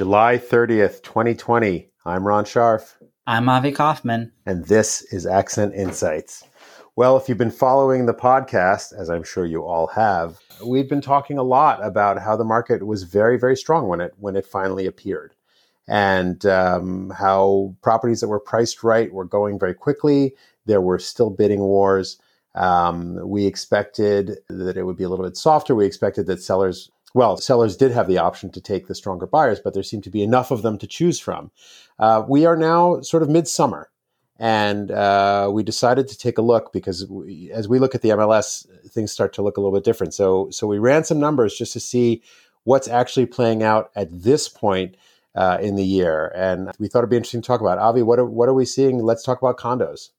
July 30th, 2020. I'm Ron Scharf. I'm Avi Kaufman. And this is Accent Insights. Well, if you've been following the podcast, as I'm sure you all have, we've been talking a lot about how the market was very, very strong when it when it finally appeared, and um, how properties that were priced right were going very quickly. There were still bidding wars. Um, we expected that it would be a little bit softer. We expected that sellers well, sellers did have the option to take the stronger buyers, but there seemed to be enough of them to choose from. Uh, we are now sort of midsummer, and uh, we decided to take a look because we, as we look at the MLS, things start to look a little bit different. So, so we ran some numbers just to see what's actually playing out at this point uh, in the year, and we thought it'd be interesting to talk about. Avi, what are, what are we seeing? Let's talk about condos.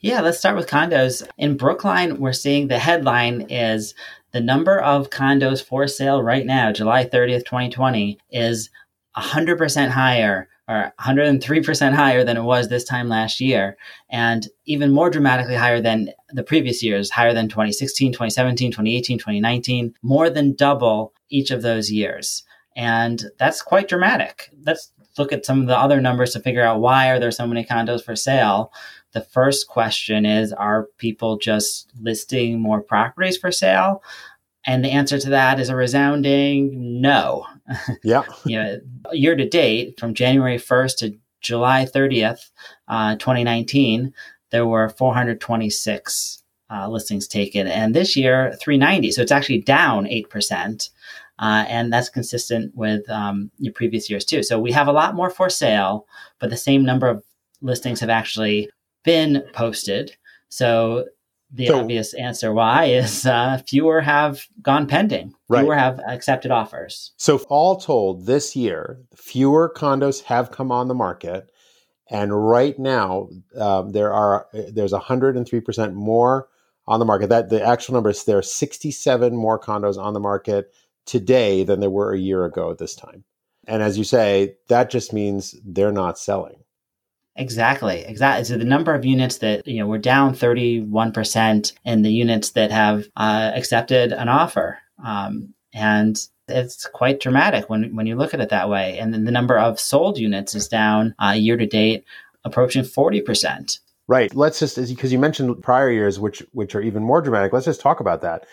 Yeah, let's start with condos. In Brookline, we're seeing the headline is the number of condos for sale right now, July 30th, 2020, is 100% higher or 103% higher than it was this time last year, and even more dramatically higher than the previous years, higher than 2016, 2017, 2018, 2019, more than double each of those years. And that's quite dramatic. Let's look at some of the other numbers to figure out why are there so many condos for sale. The first question is Are people just listing more properties for sale? And the answer to that is a resounding no. Yeah. you know, year to date, from January 1st to July 30th, uh, 2019, there were 426 uh, listings taken. And this year, 390. So it's actually down 8%. Uh, and that's consistent with um, your previous years too. So we have a lot more for sale, but the same number of listings have actually been posted. So the so, obvious answer why is uh, fewer have gone pending. Fewer have accepted offers. So all told, this year, fewer condos have come on the market, and right now um, there are there's 103 percent more on the market. That the actual number is there are 67 more condos on the market today than there were a year ago at this time. And as you say, that just means they're not selling. Exactly, exactly. So the number of units that you know we're down thirty one percent in the units that have uh, accepted an offer, um, and it's quite dramatic when when you look at it that way. And then the number of sold units is down uh, year to date, approaching forty percent. Right. Let's just because you mentioned prior years, which which are even more dramatic. Let's just talk about that.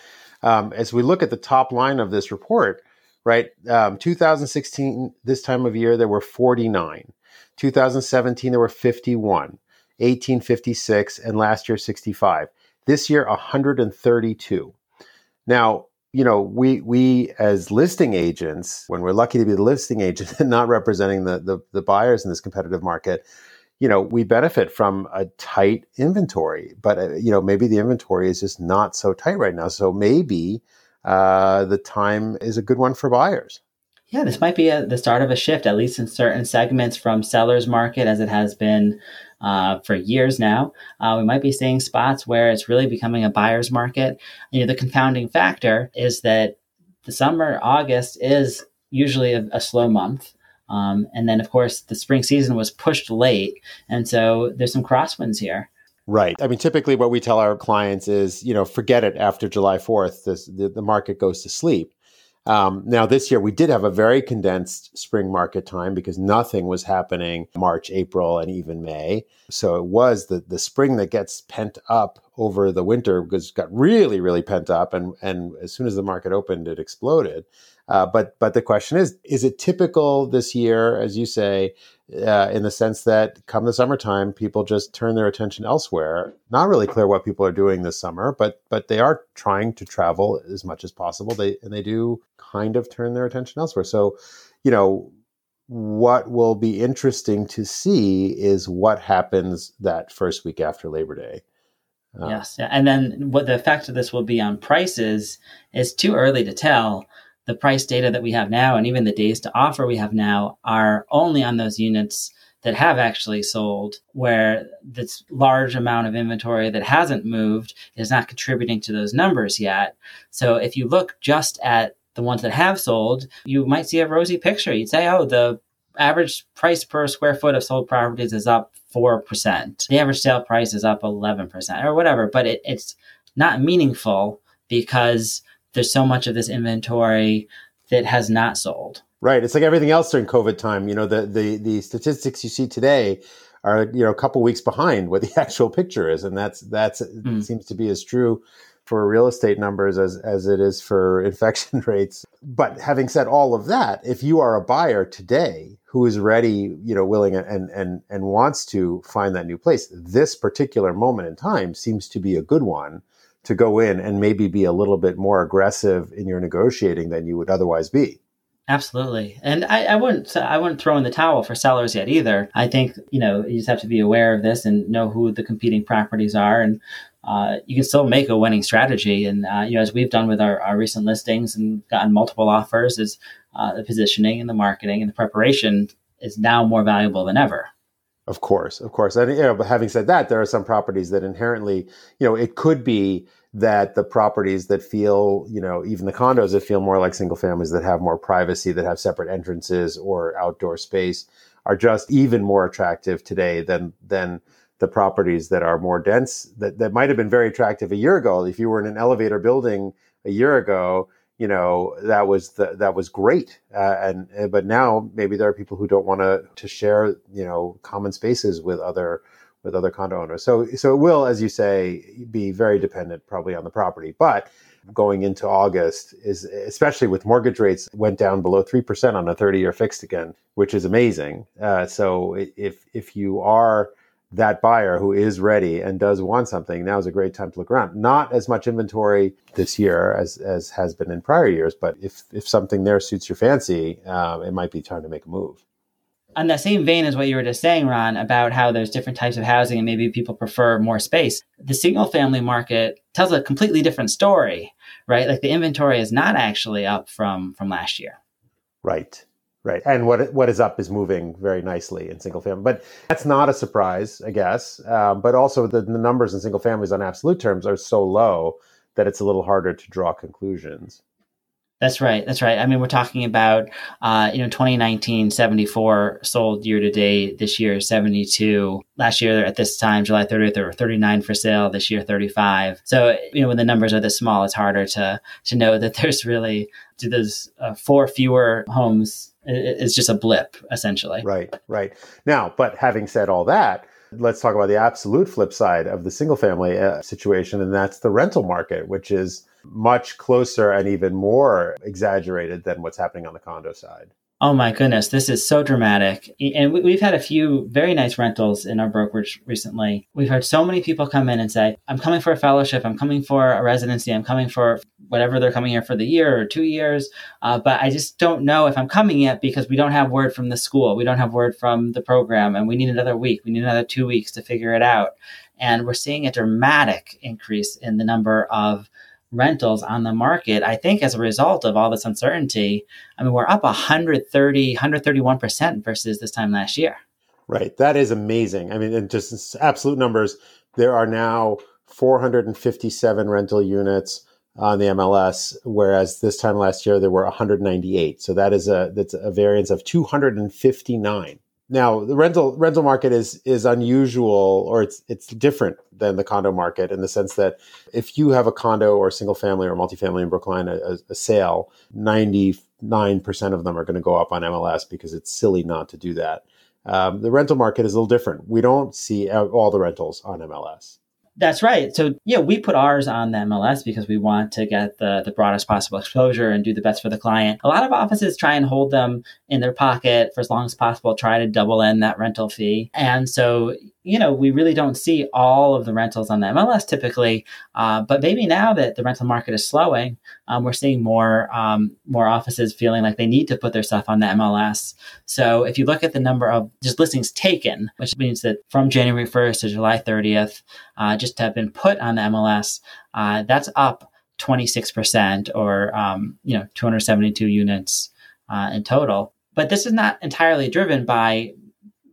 Um, as we look at the top line of this report, right? Um, 2016, this time of year, there were 49. 2017, there were 51, 1856, and last year, 65. This year, 132. Now, you know, we we as listing agents, when we're lucky to be the listing agent and not representing the, the, the buyers in this competitive market, you know, we benefit from a tight inventory. But uh, you know, maybe the inventory is just not so tight right now. So maybe uh, the time is a good one for buyers yeah, this might be a, the start of a shift, at least in certain segments from seller's market, as it has been uh, for years now. Uh, we might be seeing spots where it's really becoming a buyer's market. You know, the confounding factor is that the summer, August, is usually a, a slow month. Um, and then, of course, the spring season was pushed late. And so there's some crosswinds here. Right. I mean, typically what we tell our clients is, you know, forget it after July 4th. This, the, the market goes to sleep. Um, now, this year we did have a very condensed spring market time because nothing was happening March, April, and even May. So it was the, the spring that gets pent up over the winter because got really, really pent up. And, and as soon as the market opened, it exploded. Uh, but but the question is, is it typical this year, as you say, uh, in the sense that come the summertime, people just turn their attention elsewhere? Not really clear what people are doing this summer, but but they are trying to travel as much as possible. They and they do kind of turn their attention elsewhere. So, you know, what will be interesting to see is what happens that first week after Labor Day. Uh, yes, and then what the effect of this will be on prices is too early to tell the price data that we have now and even the days to offer we have now are only on those units that have actually sold, where this large amount of inventory that hasn't moved is not contributing to those numbers yet. So if you look just at the ones that have sold, you might see a rosy picture. You'd say, oh, the average price per square foot of sold properties is up 4%. The average sale price is up 11% or whatever, but it, it's not meaningful because there's so much of this inventory that has not sold. Right. It's like everything else during COVID time. You know, the the the statistics you see today are you know a couple weeks behind what the actual picture is, and that's that's mm. seems to be as true for real estate numbers as as it is for infection rates. But having said all of that, if you are a buyer today who is ready, you know, willing and and and wants to find that new place, this particular moment in time seems to be a good one to go in and maybe be a little bit more aggressive in your negotiating than you would otherwise be. Absolutely, and I, I, wouldn't I wouldn't throw in the towel for sellers yet either. I think you know you just have to be aware of this and know who the competing properties are, and uh, you can still make a winning strategy. And uh, you know as we've done with our, our recent listings and gotten multiple offers, is uh, the positioning and the marketing and the preparation is now more valuable than ever. Of course, of course, and you know, but having said that, there are some properties that inherently, you know, it could be that the properties that feel, you know, even the condos that feel more like single families that have more privacy, that have separate entrances or outdoor space, are just even more attractive today than than the properties that are more dense that, that might have been very attractive a year ago. If you were in an elevator building a year ago, you know that was the, that was great, uh, and but now maybe there are people who don't want to to share you know common spaces with other with other condo owners. So so it will, as you say, be very dependent probably on the property. But going into August is especially with mortgage rates went down below three percent on a thirty year fixed again, which is amazing. Uh, so if if you are that buyer who is ready and does want something, now is a great time to look around. Not as much inventory this year as as has been in prior years, but if if something there suits your fancy, um, it might be time to make a move on that same vein as what you were just saying, Ron, about how there's different types of housing and maybe people prefer more space, the single family market tells a completely different story, right? Like the inventory is not actually up from from last year. Right. Right. And what what is up is moving very nicely in single family. But that's not a surprise, I guess. Um, but also the, the numbers in single families on absolute terms are so low that it's a little harder to draw conclusions. That's right. That's right. I mean, we're talking about, uh, you know, 2019, 74 sold year to date. This year, 72. Last year, at this time, July 30th, there were 39 for sale. This year, 35. So, you know, when the numbers are this small, it's harder to to know that there's really there's uh, four fewer homes. It's just a blip, essentially. Right. Right. Now, but having said all that, let's talk about the absolute flip side of the single family uh, situation, and that's the rental market, which is much closer and even more exaggerated than what's happening on the condo side. Oh my goodness, this is so dramatic. And we've had a few very nice rentals in our brokerage recently. We've had so many people come in and say, I'm coming for a fellowship, I'm coming for a residency, I'm coming for whatever they're coming here for the year or two years. Uh, but I just don't know if I'm coming yet because we don't have word from the school. We don't have word from the program, and we need another week. We need another two weeks to figure it out. And we're seeing a dramatic increase in the number of rentals on the market, I think as a result of all this uncertainty, I mean, we're up 130, 131% versus this time last year. Right. That is amazing. I mean, in just absolute numbers, there are now 457 rental units on the MLS, whereas this time last year there were 198. So that is a that's a variance of 259. Now, the rental rental market is is unusual, or it's it's different than the condo market in the sense that if you have a condo or single family or multifamily in Brookline, a, a sale, ninety nine percent of them are going to go up on MLS because it's silly not to do that. Um, the rental market is a little different. We don't see all the rentals on MLS. That's right. So yeah, we put ours on the MLS because we want to get the, the broadest possible exposure and do the best for the client. A lot of offices try and hold them in their pocket for as long as possible, try to double in that rental fee. And so you know, we really don't see all of the rentals on the MLS typically, uh, but maybe now that the rental market is slowing, um, we're seeing more um, more offices feeling like they need to put their stuff on the MLS. So if you look at the number of just listings taken, which means that from January 1st to July 30th, uh, just have been put on the MLS, uh, that's up 26% or um, you know 272 units uh, in total. But this is not entirely driven by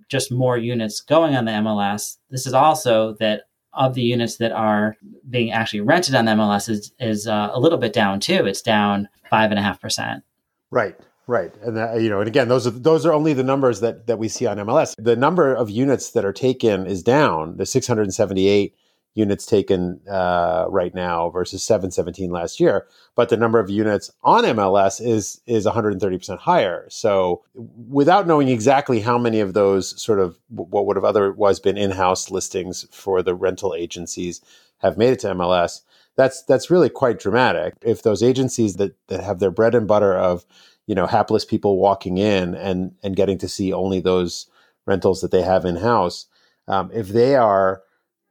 just more units going on the MLS. This is also that of the units that are being actually rented on the MLS is, is uh, a little bit down too. It's down five and a half percent. Right. Right, and that, you know, and again, those are those are only the numbers that that we see on MLS. The number of units that are taken is down. The 678 units taken uh, right now versus 717 last year, but the number of units on MLS is is 130% higher. So without knowing exactly how many of those sort of what would have otherwise been in-house listings for the rental agencies have made it to MLS, that's that's really quite dramatic. If those agencies that that have their bread and butter of you know hapless people walking in and and getting to see only those rentals that they have in house, um, if they are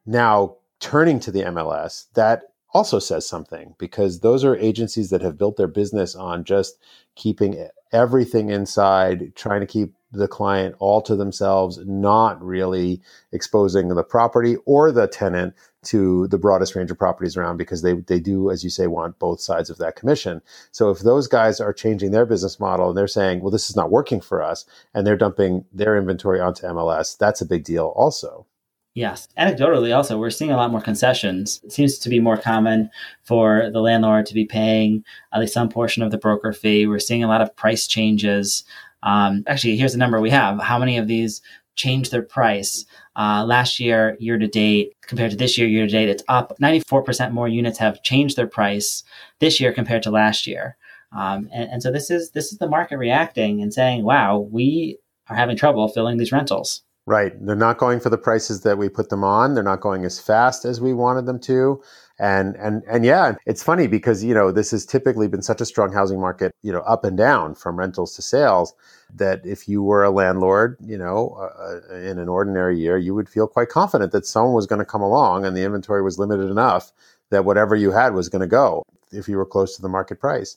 now turning to the MLS, that also says something because those are agencies that have built their business on just keeping everything inside, trying to keep the client all to themselves, not really exposing the property or the tenant to the broadest range of properties around because they, they do, as you say, want both sides of that commission. So if those guys are changing their business model and they're saying, well, this is not working for us, and they're dumping their inventory onto MLS, that's a big deal also. Yes. Anecdotally, also, we're seeing a lot more concessions. It seems to be more common for the landlord to be paying at least some portion of the broker fee. We're seeing a lot of price changes. Um, actually, here's the number we have. How many of these change their price? Uh, last year, year to date, compared to this year, year to date, it's up. 94% more units have changed their price this year compared to last year. Um, and, and so this is this is the market reacting and saying, "Wow, we are having trouble filling these rentals." Right. They're not going for the prices that we put them on. They're not going as fast as we wanted them to. And and and yeah, it's funny because you know this has typically been such a strong housing market, you know, up and down from rentals to sales, that if you were a landlord, you know, uh, uh in an ordinary year, you would feel quite confident that someone was going to come along and the inventory was limited enough that whatever you had was going to go if you were close to the market price.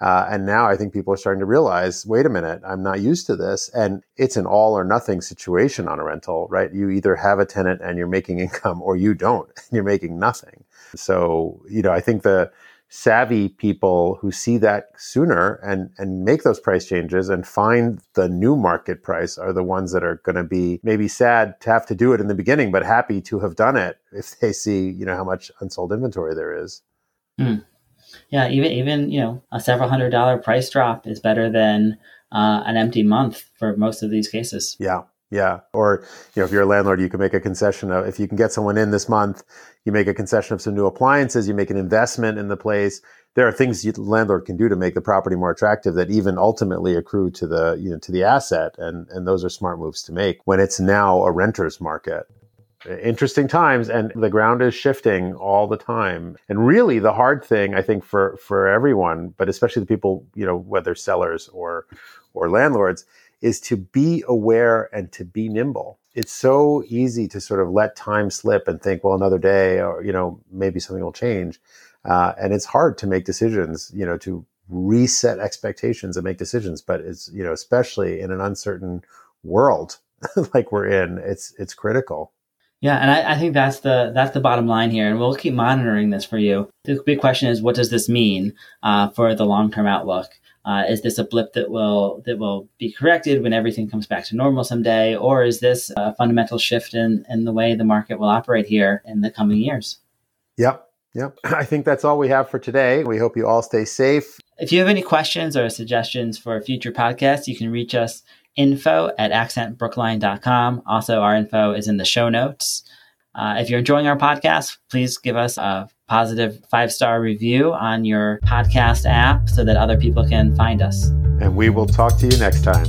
Uh, and now I think people are starting to realize, wait a minute, I'm not used to this. And it's an all or nothing situation on a rental, right? You either have a tenant and you're making income or you don't, and you're making nothing. So, you know, I think the savvy people who see that sooner and, and make those price changes and find the new market price are the ones that are going to be maybe sad to have to do it in the beginning, but happy to have done it if they see, you know, how much unsold inventory there is. Mm yeah, even even you know a several hundred dollar price drop is better than uh, an empty month for most of these cases. Yeah, yeah. Or you know, if you're a landlord, you can make a concession of if you can get someone in this month, you make a concession of some new appliances, you make an investment in the place. There are things the landlord can do to make the property more attractive that even ultimately accrue to the you know to the asset, and and those are smart moves to make when it's now a renter's market interesting times and the ground is shifting all the time. And really the hard thing i think for for everyone but especially the people you know whether sellers or or landlords is to be aware and to be nimble. It's so easy to sort of let time slip and think well another day or you know maybe something will change. Uh, and it's hard to make decisions you know to reset expectations and make decisions but it's you know especially in an uncertain world like we're in it's it's critical yeah, and I, I, think that's the that's the bottom line here, and we'll keep monitoring this for you. The big question is, what does this mean uh, for the long term outlook? Uh, is this a blip that will that will be corrected when everything comes back to normal someday, or is this a fundamental shift in in the way the market will operate here in the coming years? Yep. Yep. I think that's all we have for today. We hope you all stay safe. If you have any questions or suggestions for future podcasts, you can reach us info at accentbrookline.com. Also, our info is in the show notes. Uh, if you're enjoying our podcast, please give us a positive five star review on your podcast app so that other people can find us. And we will talk to you next time.